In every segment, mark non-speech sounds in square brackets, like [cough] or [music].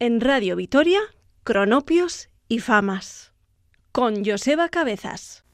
en Radio Vitoria, Cronopios y Famas, con Joseba Cabezas.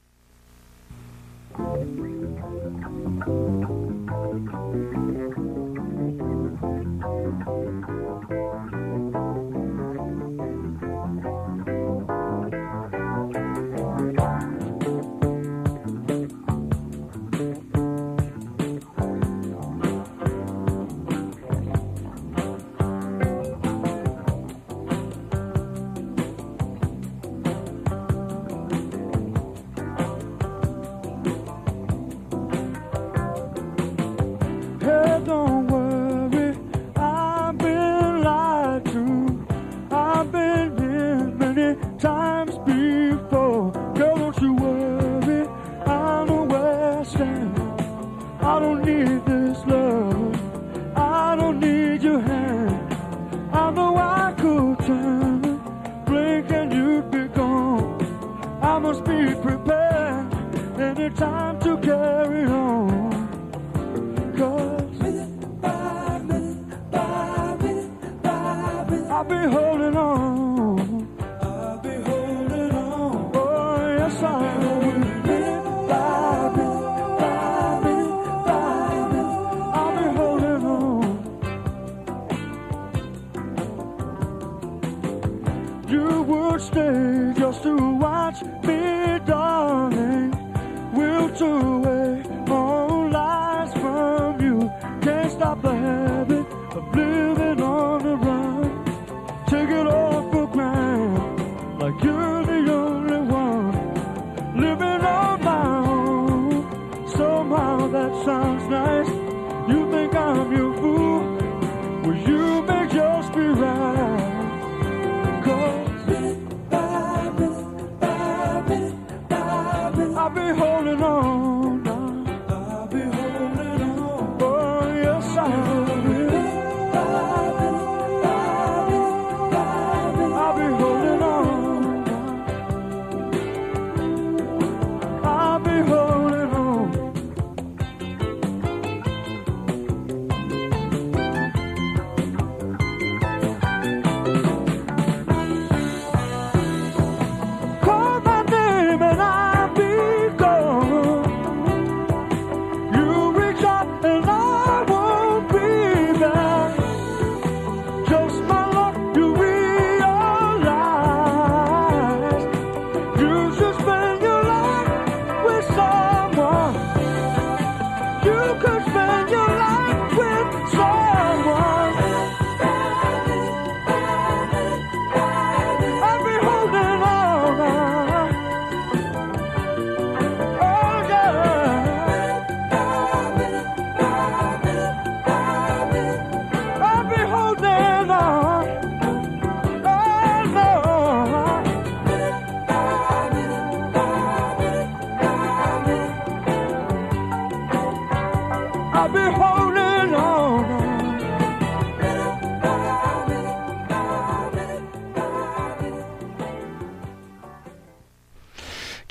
time to carry on. Cause minute by minute by minute by minute, I'll be home. Like you.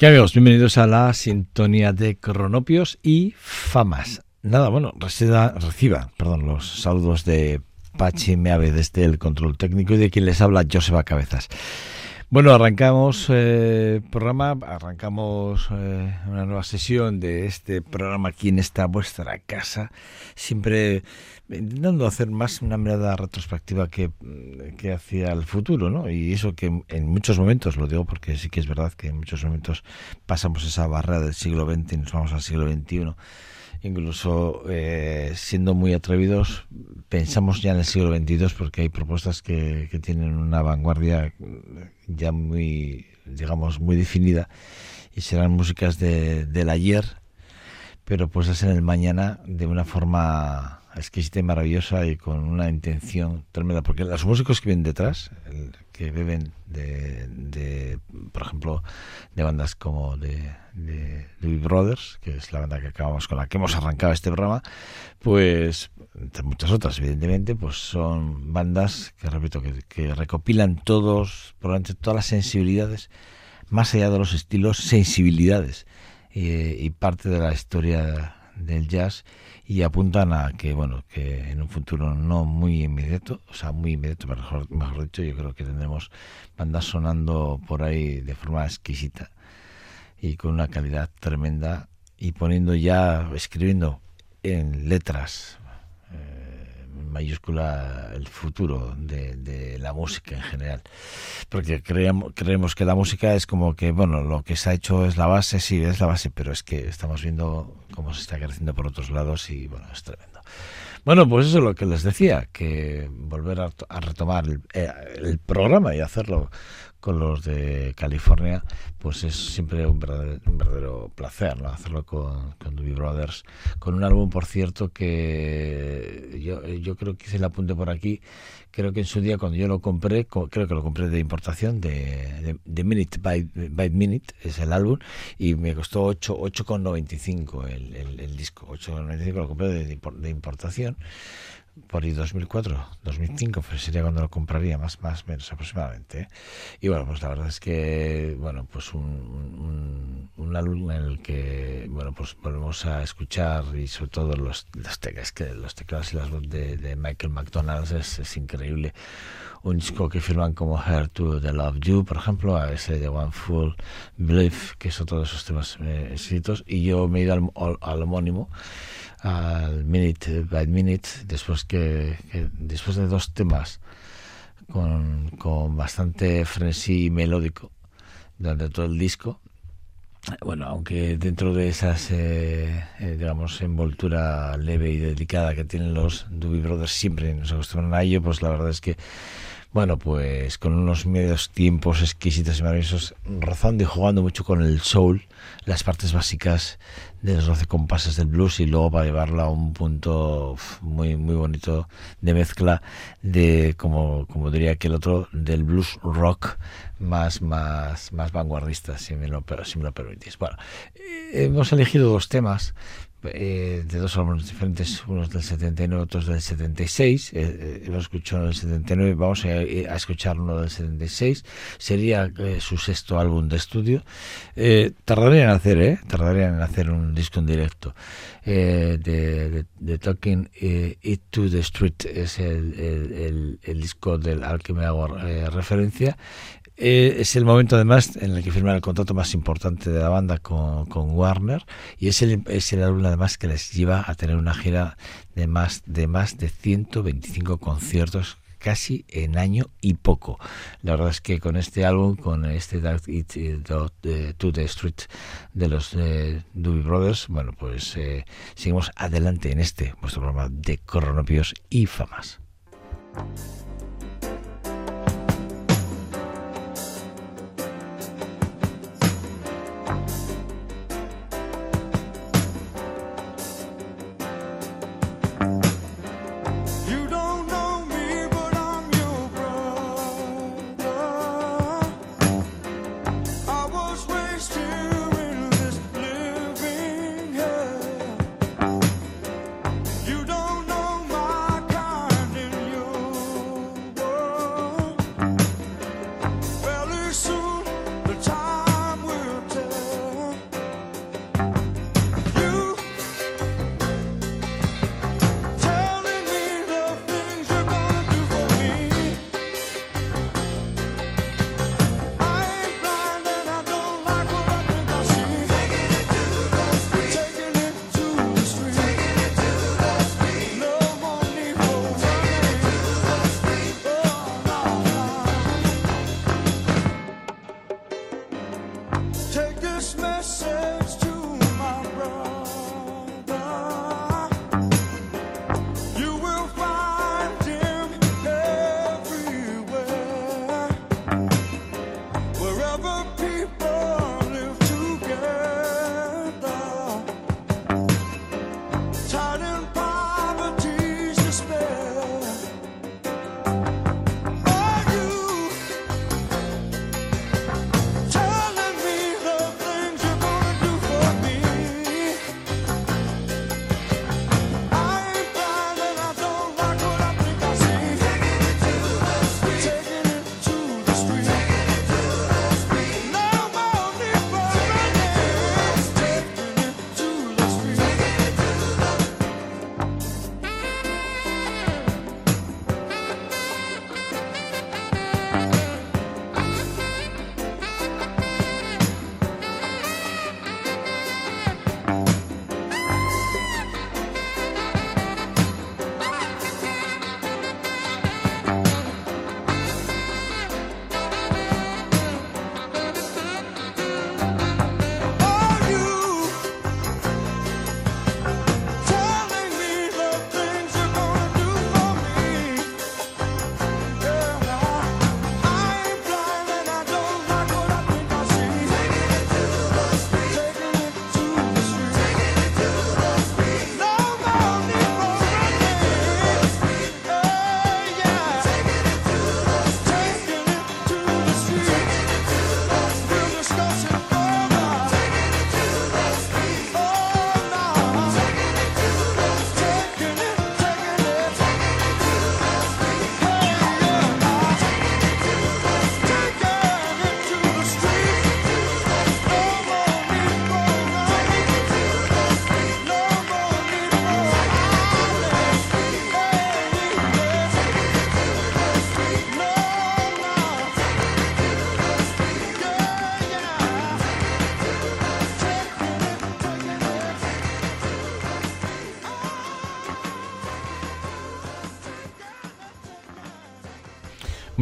Amigos, bienvenidos a la sintonía de Cronopios y Famas. Nada, bueno, reciba perdón, los saludos de Pachi Meave desde el control técnico y de quien les habla Joseba Cabezas. Bueno, arrancamos eh, programa, arrancamos eh, una nueva sesión de este programa aquí en esta vuestra casa, siempre intentando hacer más una mirada retrospectiva que, que hacia el futuro, ¿no? Y eso que en muchos momentos, lo digo porque sí que es verdad que en muchos momentos pasamos esa barrera del siglo XX y nos vamos al siglo XXI incluso eh, siendo muy atrevidos, pensamos ya en el siglo XXII porque hay propuestas que, que, tienen una vanguardia ya muy, digamos, muy definida y serán músicas de, del ayer, pero puestas en el mañana de una forma exquisita y maravillosa y con una intención tremenda, porque los músicos que vienen detrás, que beben de, por ejemplo, de bandas como de, de Brothers, que es la banda que acabamos con la que hemos arrancado este programa, pues entre muchas otras, evidentemente, pues son bandas que repito que, recopilan todos, probablemente todas las sensibilidades, más allá de los estilos, sensibilidades y, y parte de la historia del jazz y apuntan a que bueno que en un futuro no muy inmediato o sea muy inmediato mejor, mejor dicho yo creo que tendremos bandas sonando por ahí de forma exquisita y con una calidad tremenda y poniendo ya escribiendo en letras mayúscula el futuro de, la música en general. Porque creemos, creemos que la música es como que, bueno, lo que se ha hecho es la base, sí, es la base, pero es que estamos viendo cómo se está creciendo por otros lados y, bueno, es tremendo. Bueno, pues eso es lo que les decía, que volver a, retomar el, eh, el, programa y hacerlo con los de California, pues es siempre un verdadero, placer ¿no? hacerlo con, con Doobie Brothers, con un álbum, por cierto, que yo, yo creo que hice el apunte por aquí, creo que en su día cuando yo lo compré, creo que lo compré de importación, de, de, Minute by, by, Minute, es el álbum, y me costó 8,95 el, el, el disco, 8,95 lo compré de importación por ahí 2004, 2005, pues sería cuando lo compraría, más más menos aproximadamente. ¿eh? Y bueno, pues la verdad es que, bueno, pues un, un, álbum en el que, bueno, pues volvemos a escuchar y sobre todo los, los teclas, que los teclados y las voces de, de, Michael McDonald es, es, increíble. Un disco que firman como Her to the Love You, por ejemplo, a ese de One Full Belief, que son todos esos temas eh, escritos, y yo me he ido al, al homónimo al Minute by Minute, después que, después de dos temas con, con bastante frenesí melódico durante todo el disco, bueno, aunque dentro de esas, eh, eh, digamos, envoltura leve y delicada que tienen los Doobie Brothers, siempre nos acostumbran a ello, pues la verdad es que bueno, pues con unos medios tiempos exquisitos y maravillosos, rozando y jugando mucho con el soul, las partes básicas de los 12 compases del blues y luego para llevarlo a un punto muy muy bonito de mezcla de como como diría que el otro del blues rock más más más vanguardista si me lo si me lo permitís. Bueno, eh, hemos elegido dos temas eh, de dos álbumes diferentes, unos del 79, otros del 76. Eh, eh, lo escuchó en el 79, vamos a, eh, a, escuchar uno del 76. Sería eh, su sexto álbum de estudio. Eh, tardarían en hacer, ¿eh? Tardarían en hacer un disco en directo. de, de, Talking It to the Street es el, el, el disco del, al que me hago referencia. Eh, es el momento además en el que firman el contrato más importante de la banda con, con Warner y es el, es el álbum además que les lleva a tener una gira de más de más de 125 conciertos casi en año y poco. La verdad es que con este álbum, con este Dark It to the Street de los eh, Doobie Brothers, bueno, pues eh, seguimos adelante en este vuestro programa de Coronopios y Famas.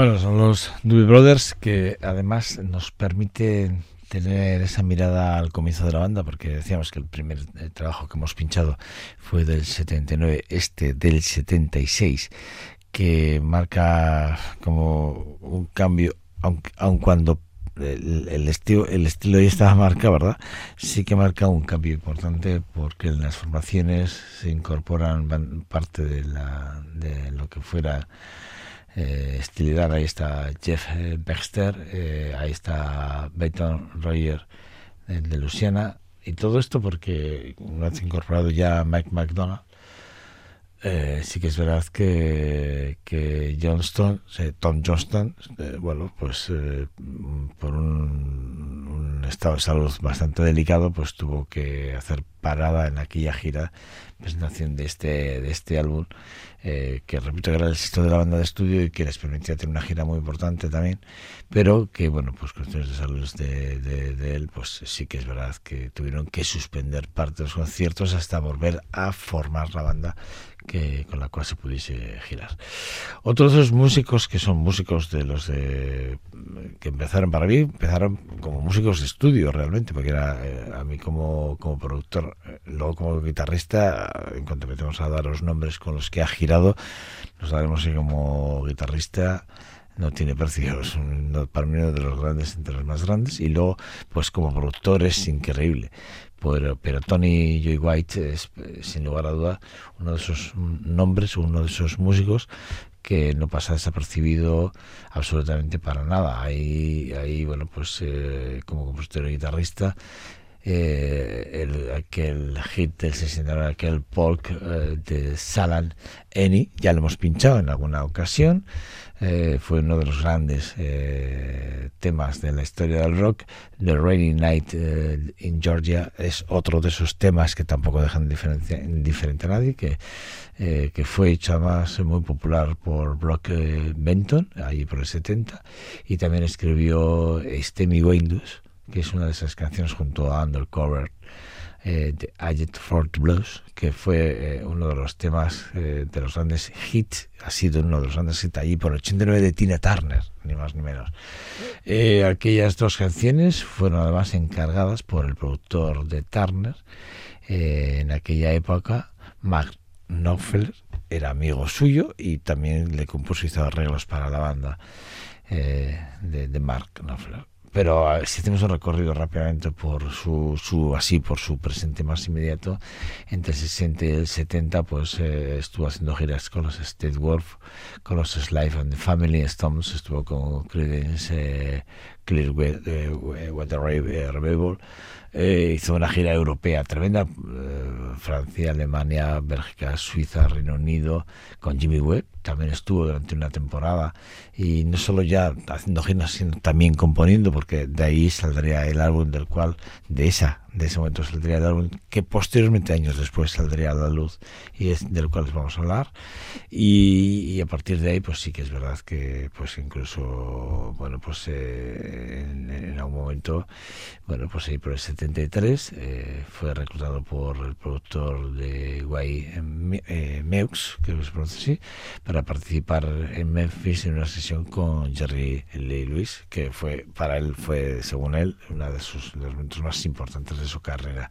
Bueno, son los Doobie Brothers que además nos permiten tener esa mirada al comienzo de la banda, porque decíamos que el primer eh, trabajo que hemos pinchado fue del 79, este del 76, que marca como un cambio, aun, aun cuando el, estilo el estilo ya estaba marcado, ¿verdad? Sí que marca un cambio importante porque en las formaciones se incorporan parte de, la, de lo que fuera eh, estilidad. Ahí está Jeff eh, Baxter, eh, ahí está Beaton Roger de Luciana. Y todo esto porque una vez incorporado ya Mike McDonald, sí que es verdad que, que Johnston, Tom Johnston, bueno, pues por un, un, estado de salud bastante delicado, pues tuvo que hacer parada en aquella gira presentación de este de este álbum eh, que repito que era el éxito de la banda de estudio y que les permitía tener una gira muy importante también, pero que bueno, pues cuestiones de salud de, de, él, pues sí que es verdad que tuvieron que suspender parte de los conciertos hasta volver a formar la banda que con la cual se pudiese girar. Otros de los músicos que son músicos de los de que empezaron para mí, empezaron como músicos de estudio realmente, porque era eh, a mí como, como productor, eh, luego como guitarrista, en cuanto metemos a dar los nombres con los que ha girado nos daremos como guitarrista no tiene precio, es para mí uno de los grandes entre los más grandes y luego pues como productor es increíble. Pero, pero Tony Joy White es sin lugar a duda uno de esos nombres uno de esos músicos que no pasa desapercibido absolutamente para nada. Ahí, ahí bueno pues eh, como compositor y guitarrista eh, el, aquel hit del 69, aquel folk eh, de Salan Eni, ya lo hemos pinchado en alguna ocasión, eh, fue uno de los grandes eh, temas de la historia del rock. The Rainy Night eh, in Georgia es otro de esos temas que tampoco dejan indiferente a nadie, que, que fue hecho además muy popular por Brock Benton, ahí por el 70, y también escribió Stemy Windows que es una de esas canciones junto a Undercover eh, de Agent Fort Blues, que fue eh, uno de los temas eh, de los grandes hits, ha sido uno de los grandes hits allí por 89 de Tina Turner, ni más ni menos. Eh, aquellas dos canciones fueron además encargadas por el productor de Turner en aquella época, Mark Knopfler, era amigo suyo y también le compuso y hizo arreglos para la banda de, de Mark Knopfler pero si hacemos un recorrido rápidamente por su, su así por su presente más inmediato entre el 60 y el 70 pues eh, estuvo haciendo giras con los State Wolf con los Slife and the Family Stones estuvo con Creedence eh, Clearwater eh, Revival eh, hizo una gira europea tremenda, eh, Francia, Alemania, Bélgica, Suiza, Reino Unido, con Jimmy Webb, también estuvo durante una temporada y no solo ya haciendo giras, sino también componiendo, porque de ahí saldría el álbum del cual, de esa de ese momento saldría el álbum que posteriormente años después saldría a la luz y es del cual vamos a hablar. Y, a partir de ahí pues sí que es verdad que pues incluso bueno pues eh, en, algún momento bueno pues ahí por el 73 eh, fue reclutado por el productor de Guay eh, Meux que se pronuncia así para participar en Memphis en una sesión con Jerry Lee Lewis que fue para él fue según él una de sus de los momentos más importantes de su carrera.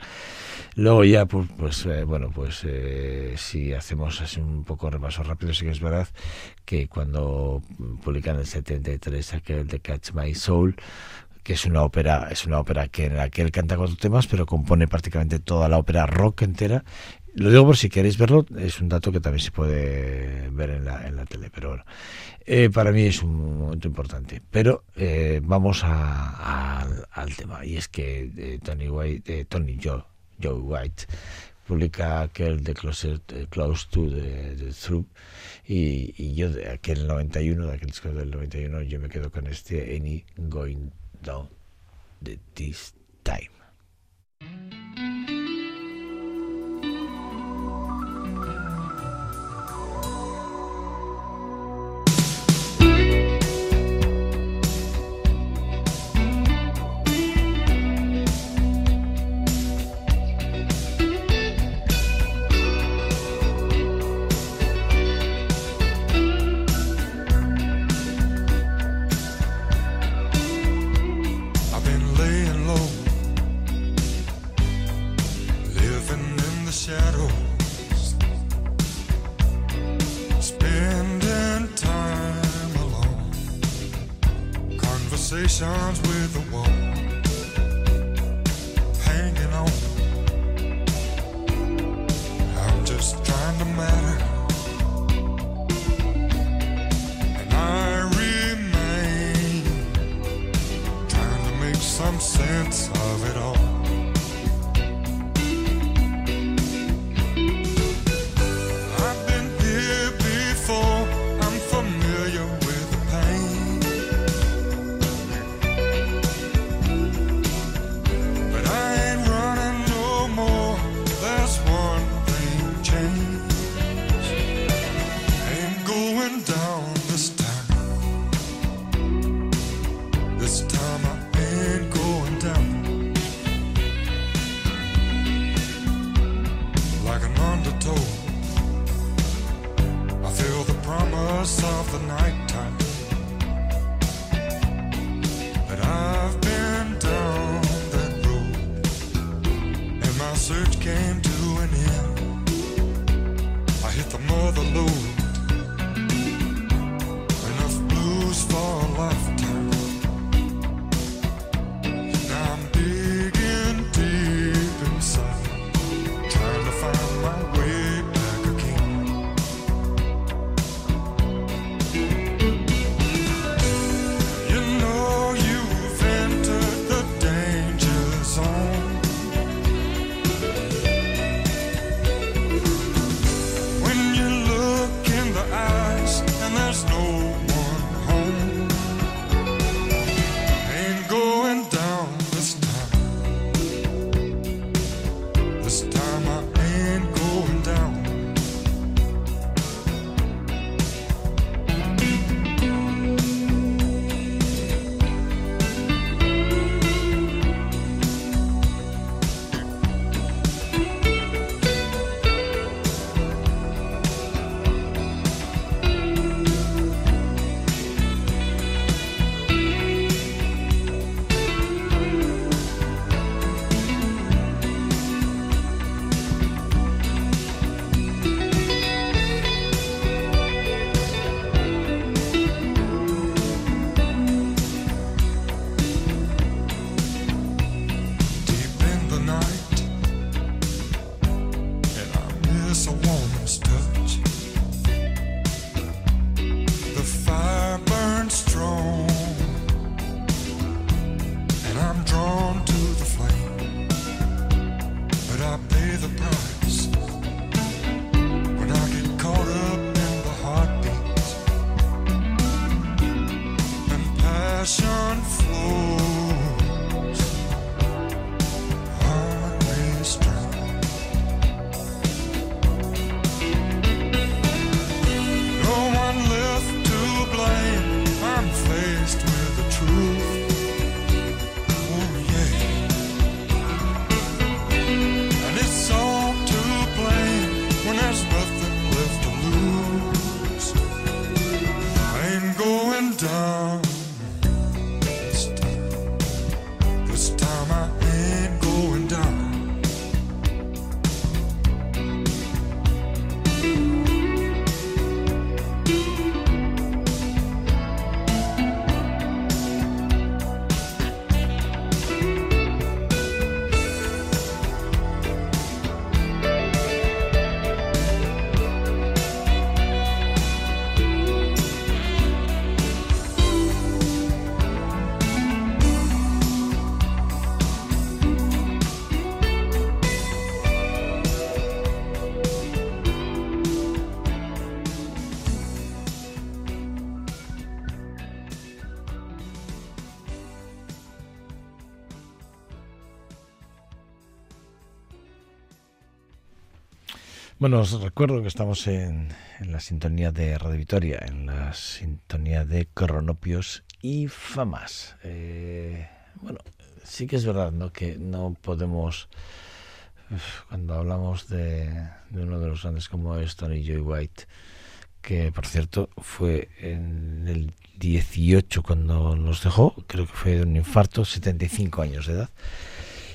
Luego ya, pues, pues eh, bueno, pues eh, si hacemos así un poco repaso rápido, sí que es verdad que cuando publican el 73 aquel de Catch My Soul, que es una ópera, es una ópera que en la que él canta cuatro temas, pero compone prácticamente toda la ópera rock entera. Lo digo por si queréis verlo, es un dato que también se puede ver en la, en la tele, pero eh, para mí es un momento importante. Pero eh, vamos a, al tema, y es que eh, Tony White, Tony Joe, Joe White publica aquel de Close, Close to the, the y, y, yo de aquel 91, de aquel disco del 91, yo me quedo con este Any Going Down the This Time. Bueno, os recuerdo que estamos en, la sintonía de Radio Victoria, en la sintonía de Cronopios y Famas. Eh, bueno, sí que es verdad ¿no? que no podemos, cuando hablamos de, de uno de los grandes como es Tony Joy White, que por cierto fue en el 18 cuando nos dejó, creo que fue de un infarto, 75 años de edad.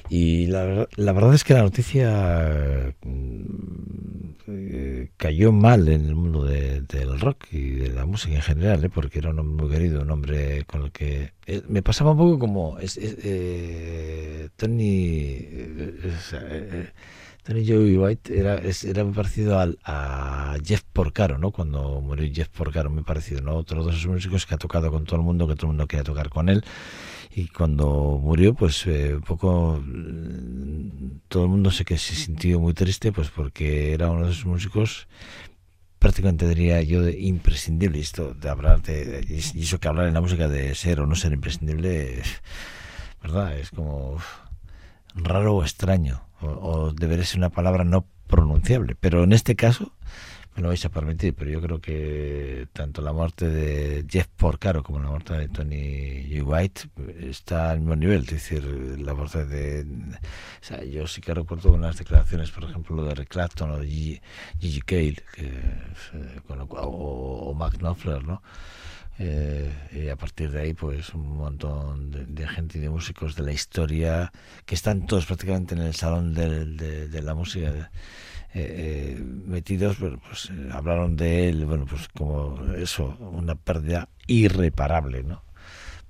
Y la, ver- la verdad es que la noticia mm, eh, cayó mal en el mundo de- del rock y de la música en general, ¿eh? porque era un hombre muy querido, un hombre con el que eh, me pasaba un poco como es, es, eh, Tony Tony Joey White era, es- era muy parecido al, a Jeff Porcaro, ¿no? Cuando murió Jeff Porcaro, muy parecido, ¿no? Otro de esos músicos que ha tocado con todo el mundo, que todo el mundo quería tocar con él. Y cuando murió, pues eh, poco mm, todo el mundo sé que se sintió muy triste, pues porque era uno de esos músicos prácticamente diría yo de imprescindible. Esto de hablar de y eso que hablar en la música de ser o no ser imprescindible, ¿verdad? Es como raro o extraño, o, o debería ser una palabra no pronunciable. Pero en este caso, me lo vais a permitir, pero yo creo que tanto la muerte de Jeff Porcaro como la muerte de Tony G. White está al mismo nivel. Es decir, la muerte de. O sea, yo sí que recuerdo unas declaraciones, por ejemplo, lo de Rick Clapton o de Gigi, Cale, que, eh, con lo o, o Mark Knopfler, ¿no? Eh, y a partir de ahí, pues un montón de, de gente y de músicos de la historia que están todos prácticamente en el salón del- de, de la música eh, eh, metidos, bueno, pues eh, hablaron de él, bueno, pues como eso, una pérdida irreparable, ¿no?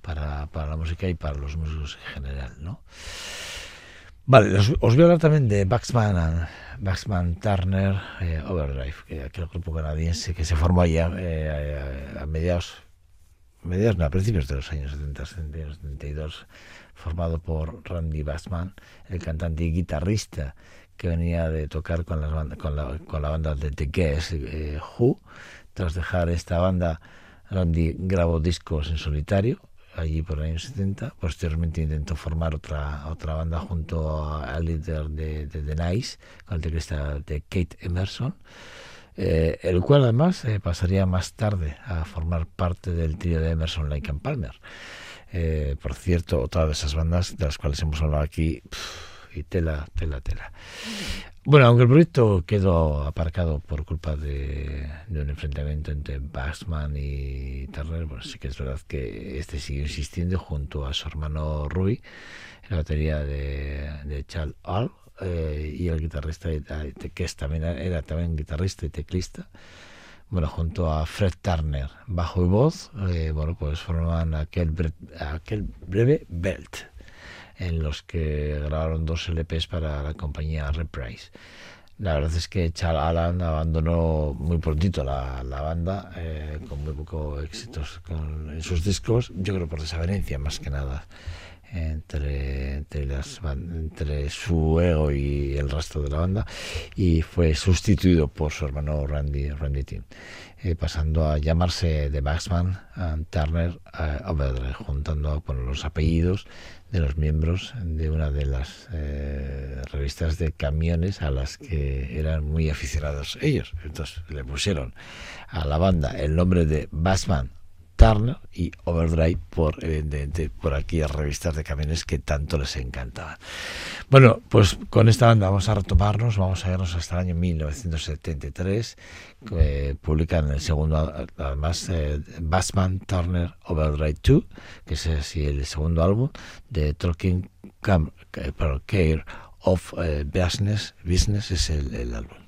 Para, para la música y para los músicos en general, ¿no? Vale, os, voy a hablar también de Baxman, Baxman Turner Overdrive, que aquel grupo canadiense que se formó allá a, a mediados, mediados, no, a principios de los años 70, 71, 72, formado por Randy Baxman, el cantante y guitarrista que venía de tocar con, las banda- con, la, con la banda de The Guess, eh, Who. Tras dejar esta banda, Randy grabó discos en solitario, allí por el año 70. Posteriormente intentó formar otra otra banda junto al líder de, de The Nice, con el teclista de Kate Emerson, eh, el cual además eh, pasaría más tarde a formar parte del trío de Emerson, Lake and Palmer. Eh, por cierto, otra de esas bandas de las cuales hemos hablado aquí, y tela, tela, tela. Bueno, aunque el proyecto quedó aparcado por culpa de, un enfrentamiento entre Baxman y Turner, pues sí que es verdad que este siguió insistiendo junto a su hermano Rui, la batería de, de Charles Hall, eh, y el guitarrista, que es también, era también guitarrista y teclista, bueno, junto a Fred Turner, bajo y voz, eh, bueno, pues forman aquel, bre- aquel breve belt en los que grabaron dos LPs para la compañía Reprise. La verdad es que Charles Allen abandonó muy prontito la, la banda, eh, con muy poco éxitos con, en sus discos, yo creo por desavenencia más que nada entre, entre, las, entre su ego y el resto de la banda y fue sustituido por su hermano Randy, Randy Tim, eh, pasando a llamarse The Baxman and Turner eh, juntando con los apellidos de los miembros de una de las eh, revistas de camiones a las que eran muy aficionados ellos. Entonces le pusieron a la banda el nombre de Bassman Turner y Overdrive por evidentemente por aquellas revistas de camiones que tanto les encantaban. Bueno, pues con esta banda vamos a retomarnos, vamos a irnos hasta el año 1973, que publican el segundo, además, eh, Bassman Turner Overdrive 2, que es así el segundo álbum de Talking Cam, eh, Care of eh, Business, Business es el álbum.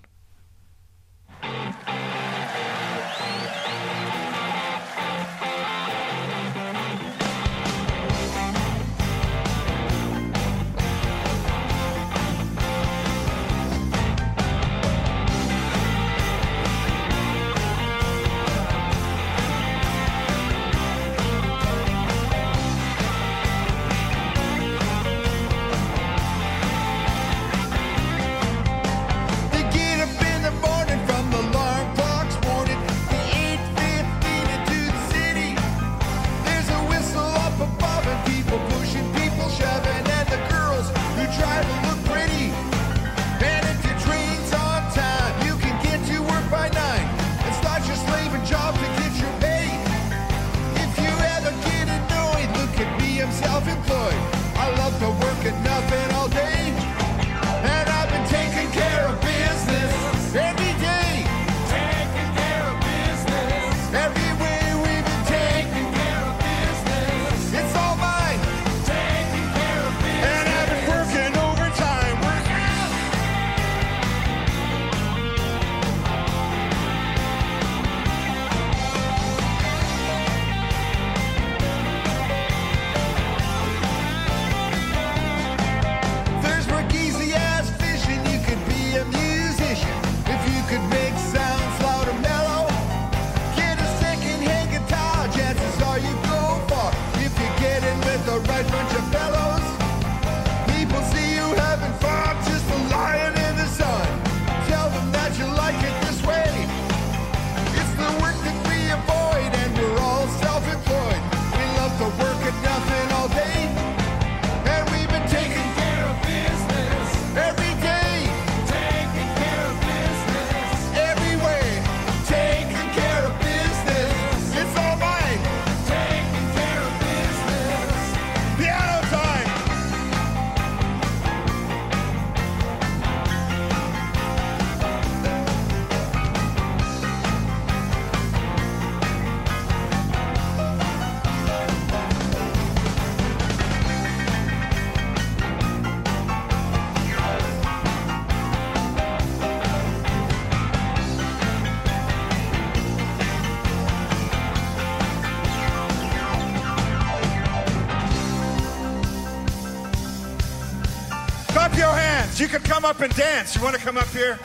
Up and dance, you want to come up here?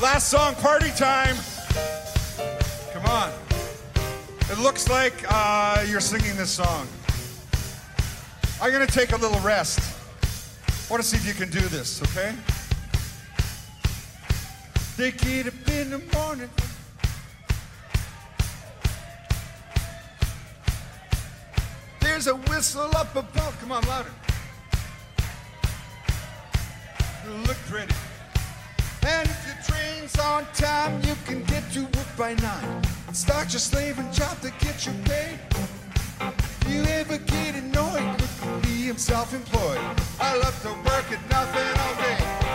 Last song, party time. Come on. It looks like uh, you're singing this song. I'm going to take a little rest. I want to see if you can do this, okay? They get up in the morning. There's a whistle up above. Come on, louder. Start your slaving job to get you paid. You ever get annoyed with being self-employed? I love to work at nothing all day.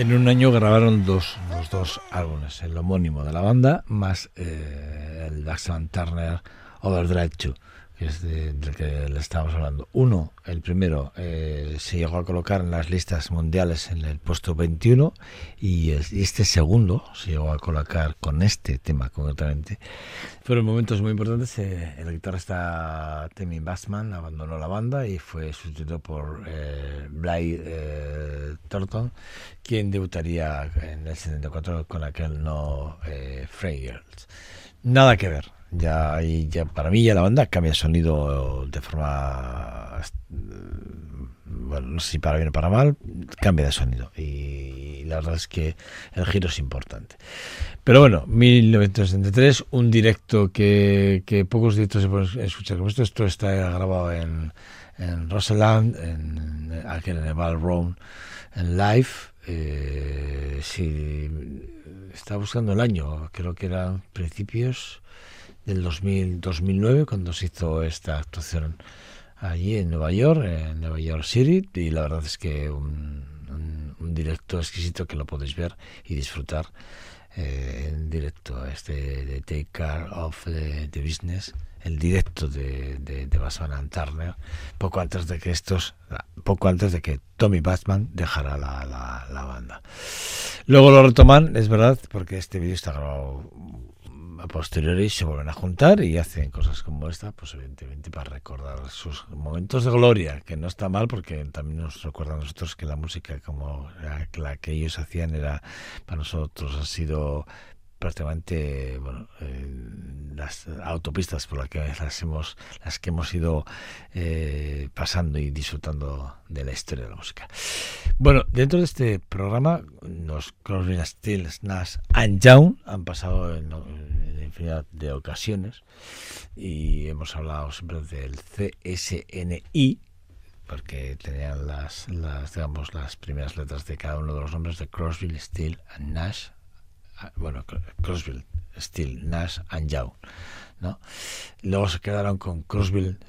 En un año grabaron dos, los dos álbumes, el homónimo de la banda más eh, el Daxman Turner Overdrive 2, que es de- del que le estábamos hablando. Uno, el primero, eh, se llegó a colocar en las listas mundiales en el puesto 21 y, este segundo se llegó a colocar con este tema concretamente. Fueron momentos muy importantes. eh, el guitarrista Timmy Bassman abandonó la banda y fue sustituido por eh, eh, Thornton, quien debutaría en el 74 con aquel no eh, Girls. Nada que ver. Ya, ya para mí ya la banda cambia de sonido de forma eh, bueno, no sé si para bien o para mal, cambia de sonido. Y la verdad es que el giro es importante. Pero bueno, 1973, un directo que, que pocos directos se pueden escuchar como esto. Esto está grabado en, en Roseland, en, aquí en el Ballroom, en live. Eh, si estaba buscando el año, creo que eran principios del 2000, 2009 cuando se hizo esta actuación allí en Nueva York, en Nueva York City, y la verdad es que un, un, un directo exquisito que lo podéis ver y disfrutar eh, en directo, este de Take Care of the, the Business, el directo de, de, de Bassman and Turner, poco antes de que estos, poco antes de que Tommy Bassman dejara la, la, la banda. Luego lo retoman, es verdad, porque este vídeo está grabado a posteriori se vuelven a juntar y hacen cosas como esta, pues evidentemente para recordar sus momentos de gloria, que no está mal porque también nos recuerda a nosotros que la música como la, la que ellos hacían era para nosotros ha sido prácticamente bueno, eh, las autopistas por las que las hemos las que hemos ido eh, pasando y disfrutando de la historia de la música. Bueno, dentro de este programa los Crosby, Stills, Nash and Young han pasado en, infinidad de ocasiones y hemos hablado siempre del CSNI porque tenían las, las digamos las primeras letras de cada uno de los nombres de Crosby, Still and Nash bueno, Crosby, Still, Nash and Young, ¿no? Luego se quedaron con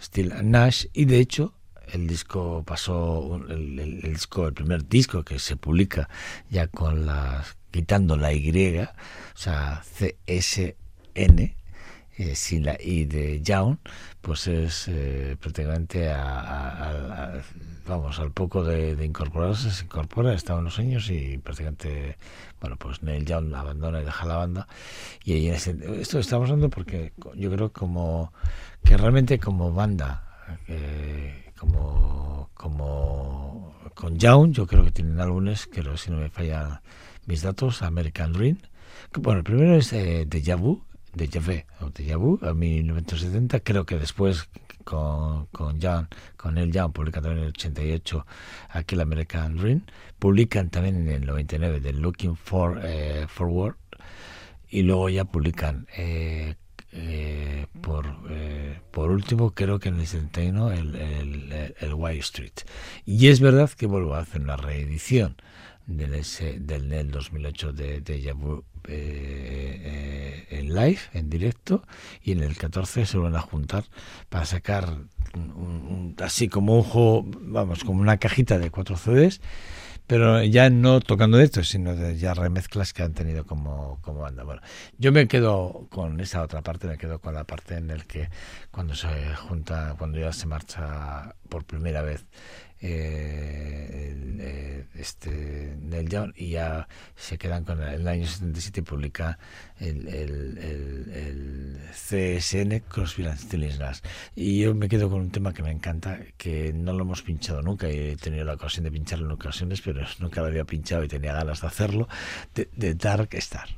Still and Nash y de hecho el disco pasó el, el, el, disco el primer disco que se publica ya con las quitando la Y, o sea, CSN eh, sin la I de Young, pues es eh, prácticamente a, vamos al poco de, incorporarse se incorpora está unos años y prácticamente bueno pues Neil Young abandona y deja la banda. Y ahí esto estamos hablando porque yo creo como que realmente como banda eh, como como con Young yo creo que tienen álbumes que si no me fallan mis datos American Dream bueno el primero es eh, Deja Vu de Javé o de Vu a 1970 creo que después con, con John con el John publican también en el 88 aquel American Dream publican también en el 99 de Looking for eh, Forward y luego ya publican eh, eh, por eh, por último creo que en el 71 el, el, el, el White Street. Y es verdad que vuelvo a hacer una reedición del, ese, del, del 2008 de, de Yabu eh, eh, en live, en directo, y en el 14 se van a juntar para sacar así como un juego, vamos, como una cajita de cuatro CDs, pero ya no tocando de esto, sino de ya remezclas que han tenido como, como banda. Bueno, yo me quedo con esa otra parte, me quedo con la parte en el que cuando se junta, cuando ya se marcha por primera vez eh, el, eh, este Neil Young y ya se quedan con el, el año 77 y publica el, el, el, CSN Crosby y yo me quedo con un tema que me encanta que no lo hemos pinchado nunca he tenido la ocasión de pincharlo en ocasiones pero [laughs] nunca lo había pinchado y tenía ganas de hacerlo de Dark Star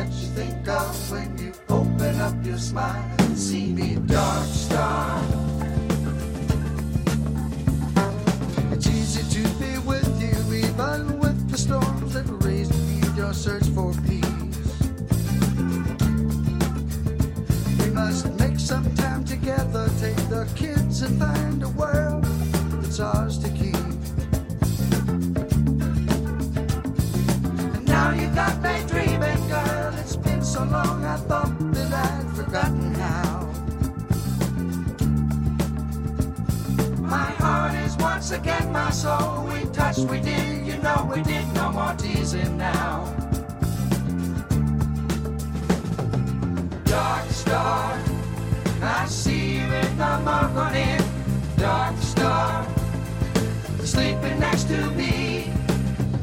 that you think of when you open up your smile and see me. Once again, my soul. We touched, we did, you know we did. No more teasing now. Dark star, I see you in the morning. Dark star, sleeping next to me.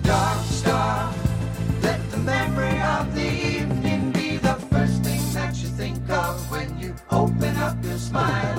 Dark star, let the memory of the evening be the first thing that you think of when you open up your smile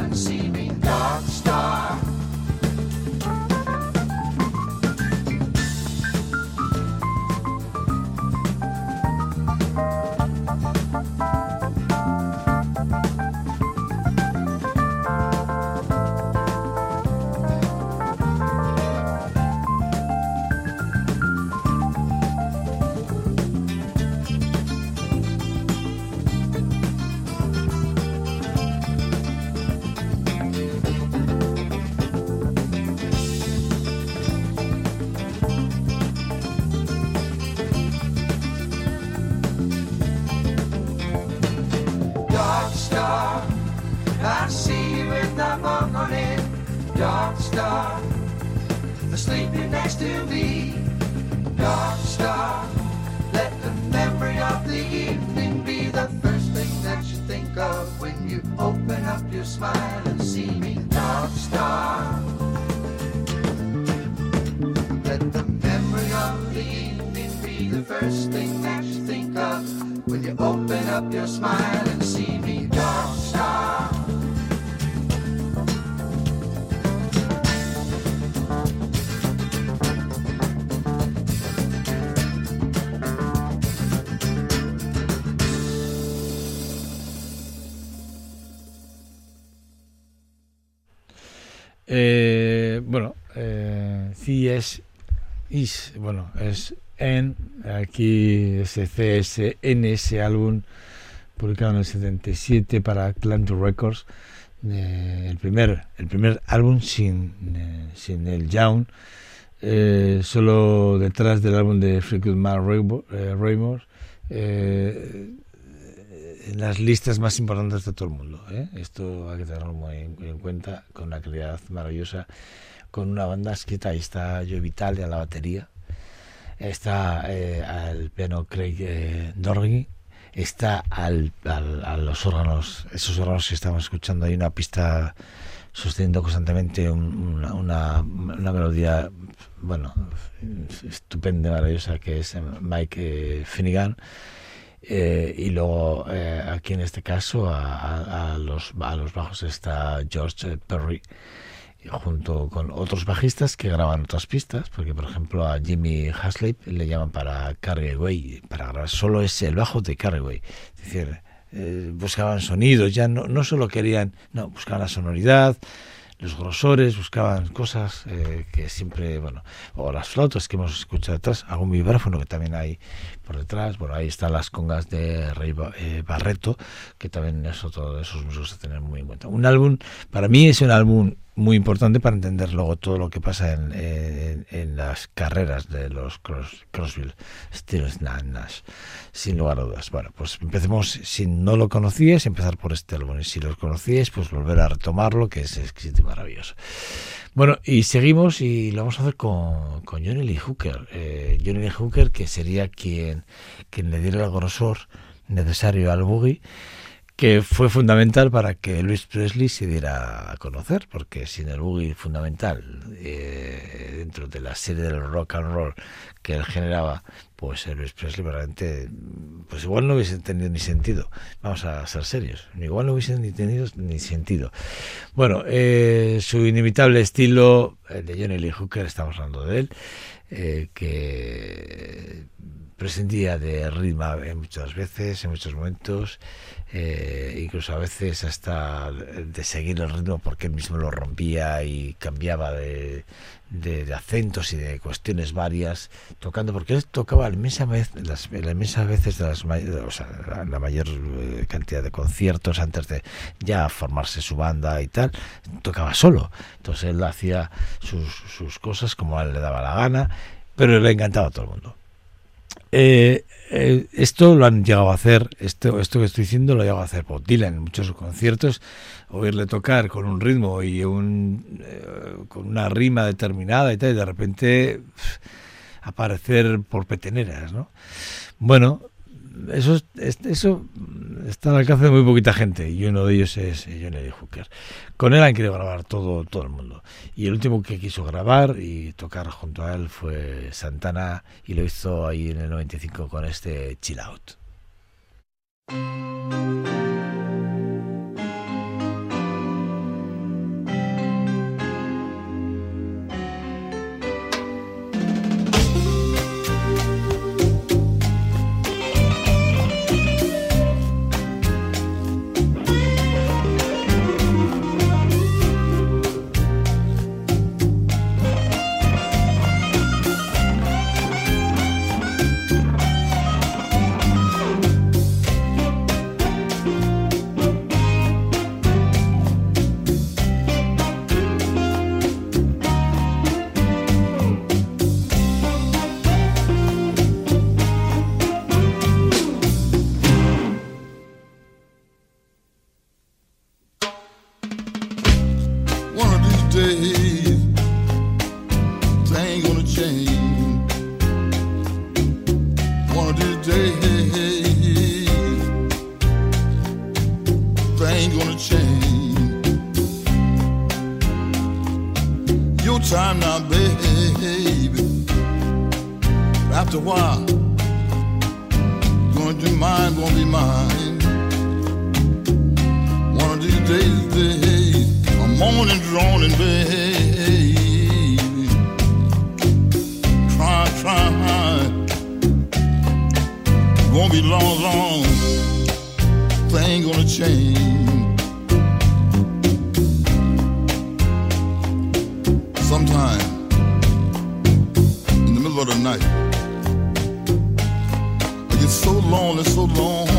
sleeping next to me. Dark star, let the memory of the evening be the first thing that you think of when you open up your smile and see me. Dark star, let the memory of the evening be the first thing that you think of when you open up your smile and Eh, bueno, eh, is, bueno, es en, aquí ese CSN, ese álbum publicado en el 77 para Atlantic Records, eh, el primer el primer álbum sin, eh, sin el Young, eh, solo detrás del álbum de Fleetwood Mac Raymore, en las listas más importantes de todo el mundo. ¿eh? Esto hay que tenerlo muy en, en cuenta, con una calidad maravillosa, con una banda escrita, ahí está Joe Vitale a la batería, está eh, al piano Craig eh, Dorgy, está al, al- a los órganos, esos órganos que estamos escuchando, hay una pista sosteniendo constantemente un- una, una, una melodía, bueno, estupenda, maravillosa, que es Mike eh, Finnegan. Eh, y luego eh, aquí en este caso a, a- a los, a los bajos está George Perry junto con otros bajistas que graban otras pistas, porque por ejemplo a Jimmy Haslip le llaman para Carry Away, para grabar solo ese, el bajo de Carry Away. Es decir, eh, buscaban sonidos, ya no, no solo querían, no, buscaban la sonoridad, los grosores, buscaban cosas eh, que siempre, bueno, o las flautas que hemos escuchado detrás, algún vibráfono que también hay por detrás, bueno, ahí están las congas de Rey eh, Barreto, que también es otro de esos músicos a tener muy en cuenta. Un álbum, para mí es un álbum muy importante para entender luego todo lo que pasa en, en- las carreras de los Cross, Crossville, Stills Nash, sin lugar a dudas. Bueno, pues empecemos, si no lo conocíais, empezar por este álbum, y si lo conocíais, pues volver a retomarlo, que es exquisito y maravilloso. Bueno, y seguimos y lo vamos a hacer con, con Johnny Lee Hooker. Eh, Johnny Lee Hooker, que sería quien, quien le diera el grosor necesario al boogie, que fue fundamental para que Elvis Presley se diera a conocer, porque sin el boogie fundamental eh, dentro de la serie del rock and roll que él generaba, pues Elvis Presley realmente, pues igual no hubiese tenido ni sentido. Vamos a ser serios, igual no hubiese ni tenido ni sentido. Bueno, eh, su inimitable estilo, el de Johnny Lee Hooker, estamos hablando de él, eh, que prescindía de ritmo en muchas veces, en muchos momentos, eh, incluso a veces hasta de seguir el ritmo porque él mismo lo rompía y cambiaba de, de, acentos y de cuestiones varias, tocando, porque él tocaba la inmensa vez, las, veces de las, la mayor eh, cantidad de conciertos antes de ya formarse su banda y tal, tocaba solo. Entonces él hacía sus, sus cosas como a él le daba la gana, pero le encantaba a todo el mundo. Eh, eh, esto lo han llegado a hacer, esto, esto que estoy diciendo lo ha llegado a hacer Bob Dylan en muchos conciertos, oírle tocar con un ritmo y un, eh, con una rima determinada y tal, y de repente aparecer por peteneras, ¿no? Bueno, eso, es- es- eso está al alcance de muy poquita gente y uno de ellos es Johnny Hooker. Con él han querido grabar todo, todo el mundo. Y el último que quiso grabar y tocar junto a él fue Santana y lo hizo ahí en el 95 con este Chill Out. After a while, gonna be mine, gonna be mine. One of these days, days, I'm moaning, droning, baby. Try, try. Won't be long, long. Thing gonna change. Sometime in the middle of the night, so long and so long.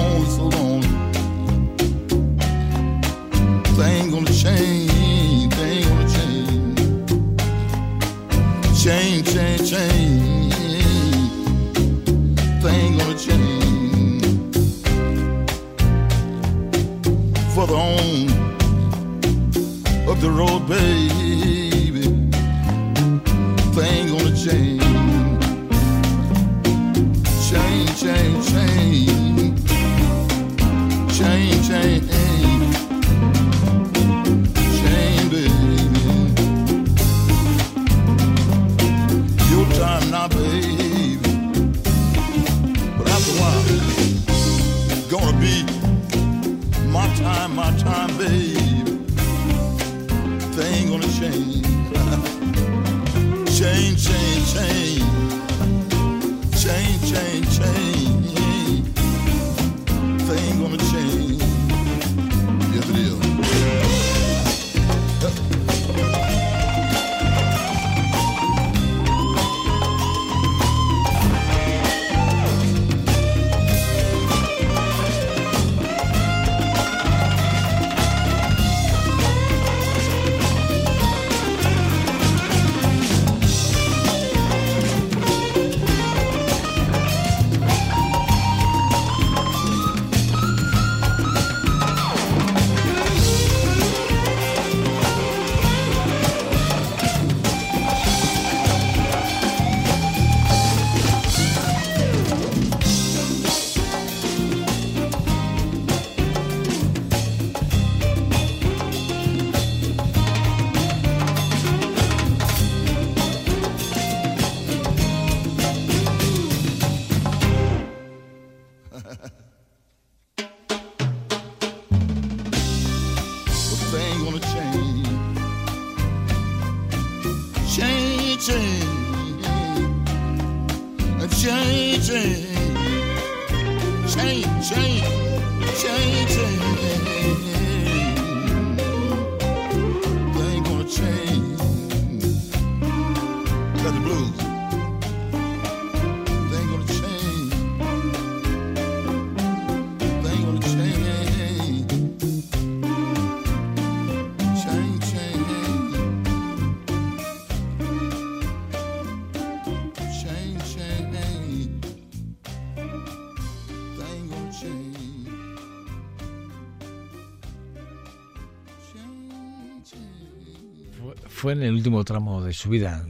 En el último tramo de su vida,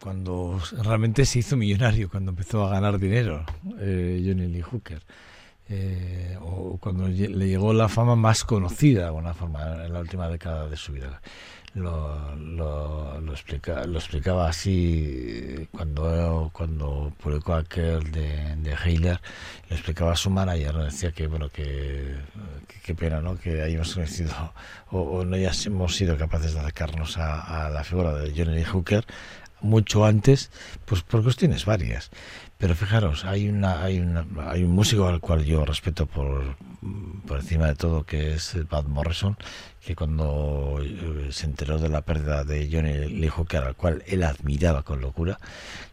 cuando realmente se hizo millonario, cuando empezó a ganar dinero, eh, Johnny Lee Hooker. Eh, o cuando le llegó la fama más conocida de alguna forma en la última década de su vida. Lo, lo, lo, explica, lo explicaba así cuando, cuando publicó aquel de, de Heiler, lo explicaba a su manager, decía que bueno que qué pena ¿no? que hayamos conocido o, o no hayamos sido capaces de acercarnos a, a la figura de Johnny Hooker mucho antes, pues por cuestiones varias. Pero fijaros, hay una, hay un músico al cual yo respeto por, por encima de todo, que es Bad Morrison, que cuando eh, se enteró de la pérdida de Johnny Lee Hooker, al cual él admiraba con locura,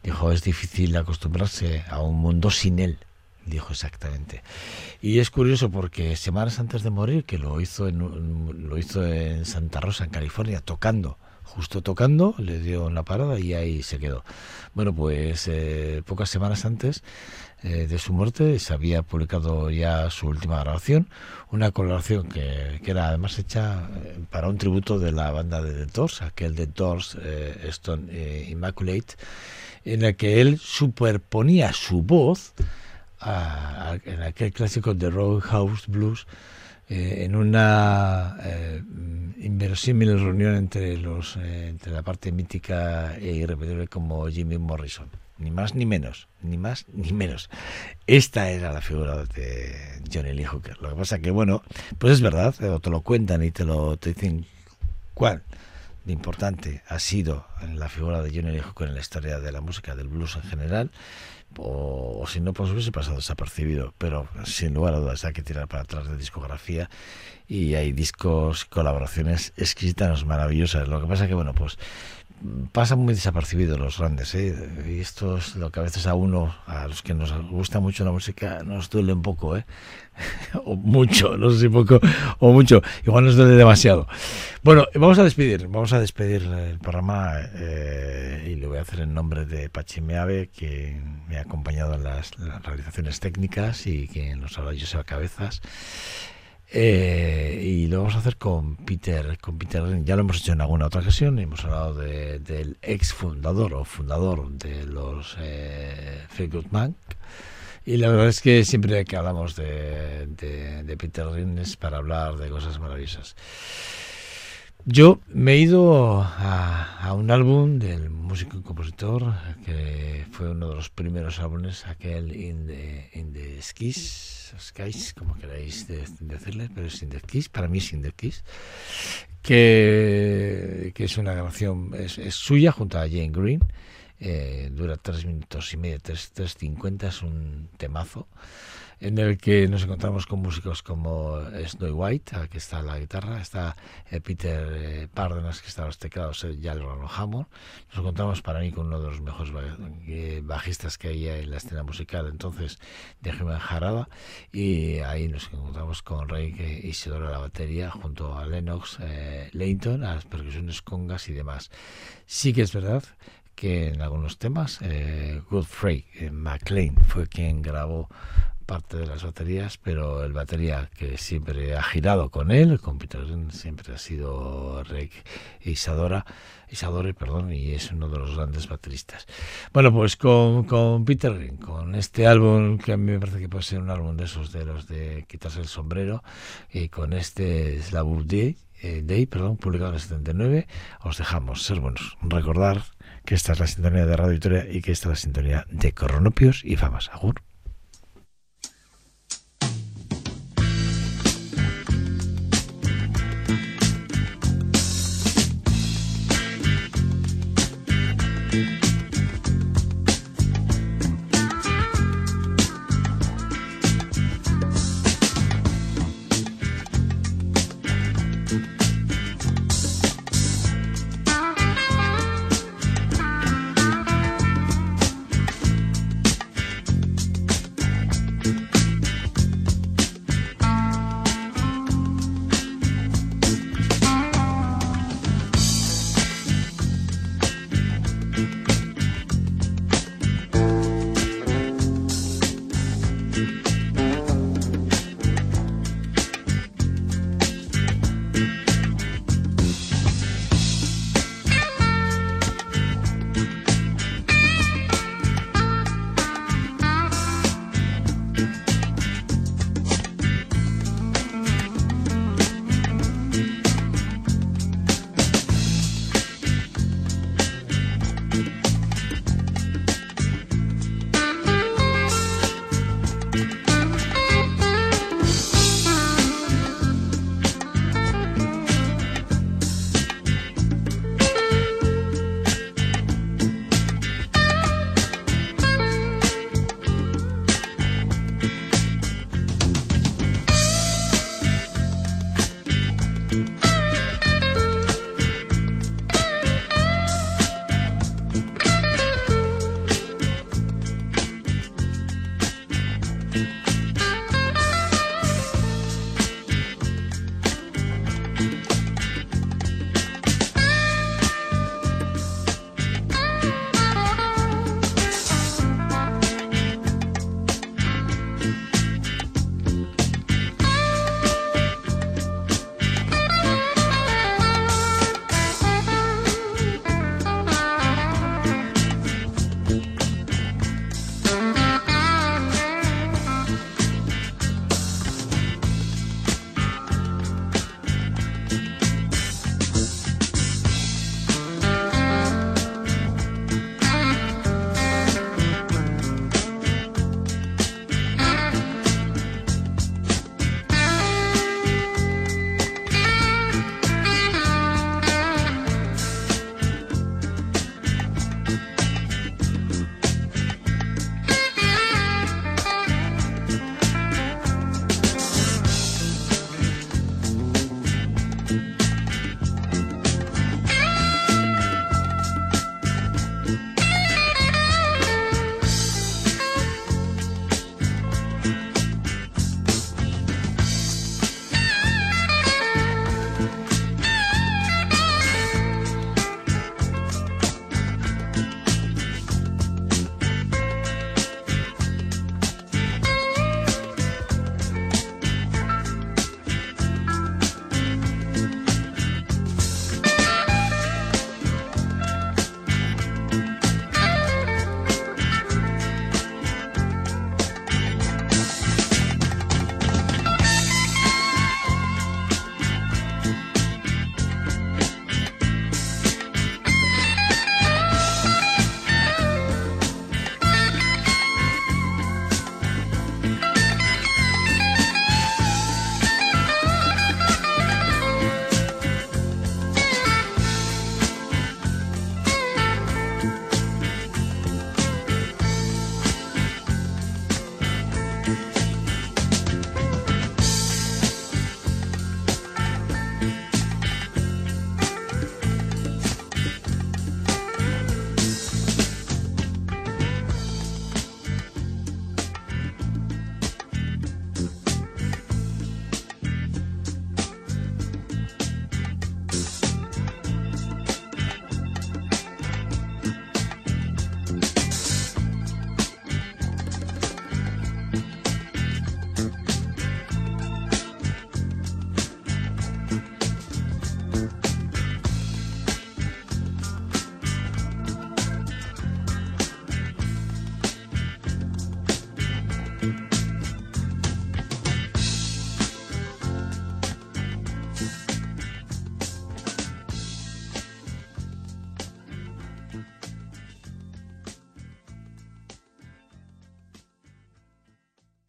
dijo es difícil acostumbrarse a un mundo sin él. Dijo exactamente. Y es curioso porque semanas antes de morir, que lo hizo lo hizo en Santa Rosa, en California, tocando justo tocando, le dio una parada y ahí se quedó. Bueno, pues eh, pocas semanas antes eh, de su muerte se había publicado ya su última grabación, una colaboración que, que era además hecha eh, para un tributo de la banda de The Doors, aquel de Doors Stone Immaculate, en el que él superponía su voz a- a- en aquel clásico de Roadhouse Blues eh, en una eh, inverosímil reunión entre los eh, entre la parte mítica e irrepetible como Jimmy Morrison. Ni más ni menos ni más ni menos. Esta era la figura de Johnny Lee Hooker. Lo que pasa que bueno pues es verdad eh, o te lo cuentan y te lo te dicen cuál de importante ha sido la figura de Johnny Lee Hooker en la historia de la música del blues en general o, si no pues hubiese pasado desapercibido. Pero sin lugar a dudas hay que tirar para atrás de discografía y hay discos colaboraciones exquisitas maravillosas. Lo que pasa que bueno pues pasan muy desapercibidos los grandes ¿eh? y esto es lo que a veces a uno a los que nos gusta mucho la música nos duele un poco ¿eh? [laughs] o mucho no sé si poco o mucho igual nos duele demasiado bueno vamos a despedir vamos a despedir el programa eh, y lo voy a hacer en nombre de Pachi Meave que me ha acompañado en las, las realizaciones técnicas y que nos habla Joseba Cabezas eh, y lo vamos a hacer con Peter, con Peter. Ya lo hemos hecho en alguna otra ocasión. Hemos hablado de, del ex fundador o fundador de los eh, Feel Good Man. Y la verdad es que siempre que hablamos de, de, Peter Green es para hablar de cosas maravillosas. Yo me he ido a, a, un álbum del músico y compositor que fue uno de los primeros álbumes, aquel In the, in the Skies, como queráis de, decirle, pero es In the Skies, para mí es In the Skies, que, que es una grabación, es, es suya junto a Jane Green, eh, dura tres minutos y medio, tres, tres cincuenta, es un temazo en el que nos encontramos con músicos como Snowy White, que está la guitarra, está eh, Peter eh, Párdenas, que está los teclados, eh, Jalron Hammond. Nos encontramos para mí con uno de los mejores bajistas que hay en la escena musical, entonces, de Jiménez Jarada, y ahí nos encontramos con Rey Isidoro a la batería, junto a Lennox eh, Leighton, a las percusiones congas y demás. Sí que es verdad que en algunos temas eh, Godfrey eh, McLean fue quien grabó parte de las baterías, pero el batería que siempre ha girado con él, con Peter Green, siempre ha sido Rick Isadora, Isadore, perdón, y es uno de los grandes bateristas. Bueno, pues con, con Peter Green, con este álbum que a mí me parece que puede ser un álbum de esos de los de quitarse el sombrero, y con este Slavu Day, eh, Day, perdón, publicado en el 79, os dejamos ser buenos, recordar que esta es la sintonía de Radio Victoria y que esta es la sintonía de Coronopios y Famas. Agur.